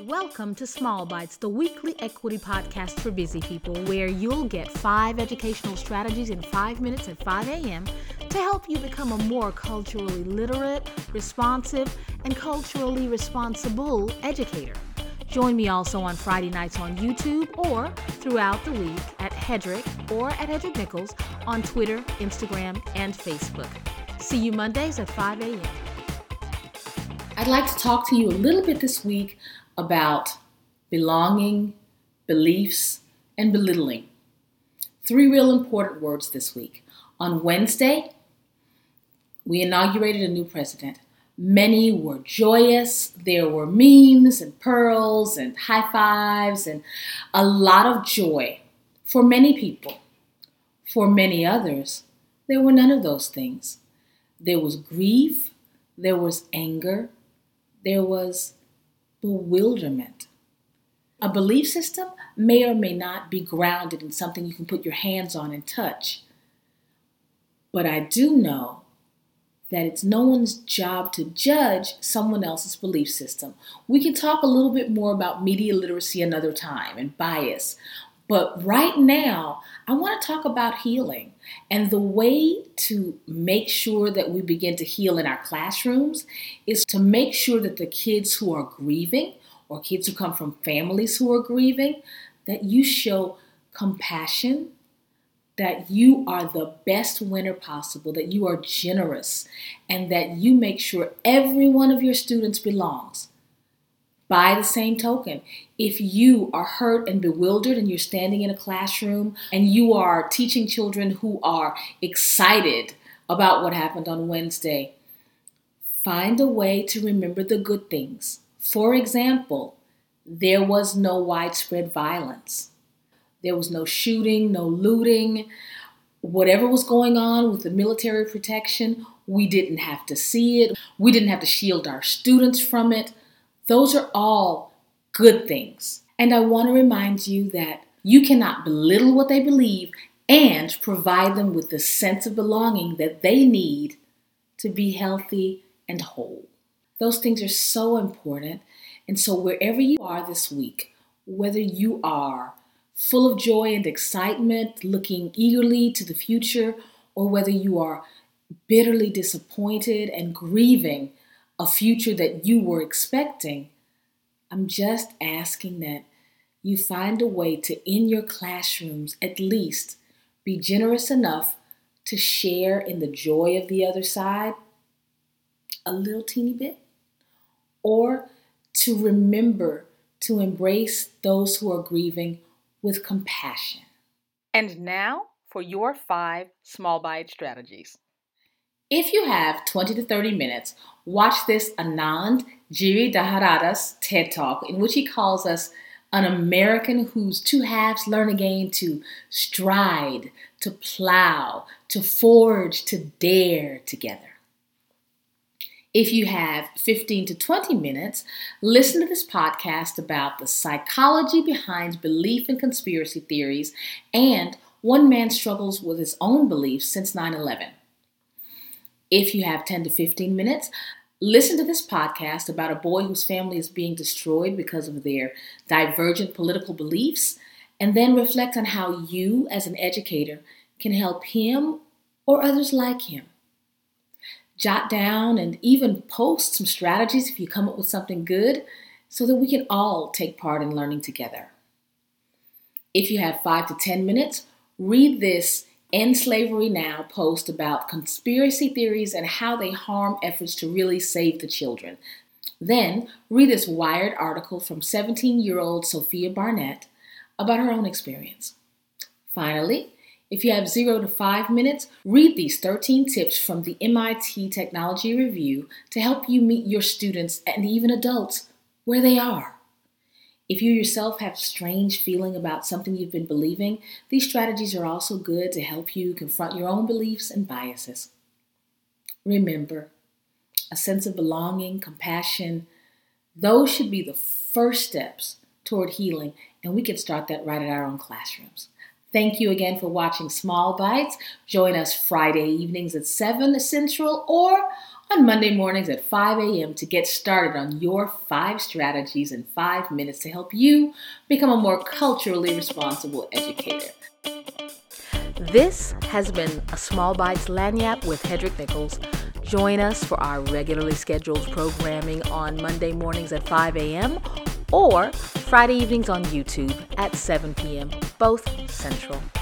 Welcome to Small Bites, the weekly equity podcast for busy people, where you'll get five educational strategies in five minutes at 5 a.m. to help you become a more culturally literate, responsive, and culturally responsible educator. Join me also on Friday nights on YouTube or throughout the week at Hedreich or at Hedreich Nichols on Twitter, Instagram, and Facebook. See you Mondays at 5 a.m. I'd like to talk to you a little bit this week about belonging, beliefs, and belittling. Three real important words this week. On Wednesday, we inaugurated a new president. Many were joyous. There were memes and pearls and high fives and a lot of joy for many people. For many others, there were none of those things. There was grief, there was anger, there was bewilderment. A belief system may or may not be grounded in something you can put your hands on and touch. But I do know that it's no one's job to judge someone else's belief system. We can talk a little bit more about media literacy another time and bias. But right now, I want to talk about healing. And the way to make sure that we begin to heal in our classrooms is to make sure that the kids who are grieving or kids who come from families who are grieving, that you show compassion, that you are the best winner possible, that you are generous, and that you make sure every one of your students belongs. By the same token, if you are hurt and bewildered and you're standing in a classroom and you are teaching children who are excited about what happened on Wednesday, find a way to remember the good things. For example, there was no widespread violence. There was no shooting, no looting. Whatever was going on with the military protection, we didn't have to see it. We didn't have to shield our students from it. Those are all good things. And I want to remind you that you cannot belittle what they believe and provide them with the sense of belonging that they need to be healthy and whole. Those things are so important. And so, wherever you are this week, whether you are full of joy and excitement, looking eagerly to the future, or whether you are bitterly disappointed and grieving a future that you were expecting. I'm just asking that you find a way to, in your classrooms, at least be generous enough to share in the joy of the other side a little teeny bit, or to remember to embrace those who are grieving with compassion. And now for your five small bite strategies. If you have 20 to 30 minutes, watch this Anand Giridharadas TED Talk in which he calls us an American whose two halves learn again to stride, to plow, to forge, to dare together. If you have 15 to 20 minutes, listen to this podcast about the psychology behind belief in conspiracy theories and one man struggles with his own beliefs since 9 11. If you have 10 to 15 minutes, listen to this podcast about a boy whose family is being destroyed because of their divergent political beliefs, and then reflect on how you, as an educator, can help him or others like him. Jot down and even post some strategies if you come up with something good so that we can all take part in learning together. If you have five to 10 minutes, read this End Slavery Now post about conspiracy theories and how they harm efforts to really save the children. Then read this Wired article from 17 year old Sophia Barnett about her own experience. Finally, if you have zero to five minutes, read these 13 tips from the MIT Technology Review to help you meet your students and even adults where they are. If you yourself have strange feeling about something you've been believing, these strategies are also good to help you confront your own beliefs and biases. Remember, a sense of belonging, compassion, those should be the first steps toward healing, and we can start that right at our own classrooms. Thank you again for watching Small Bites. Join us Friday evenings at 7 Central or on Monday mornings at 5 a.m. to get started on your five strategies in five minutes to help you become a more culturally responsible educator. This has been a Small Bites Lagniappe with Hedreich Nichols. Join us for our regularly scheduled programming on Monday mornings at 5 a.m. or Friday evenings on YouTube at 7 p.m., both Central.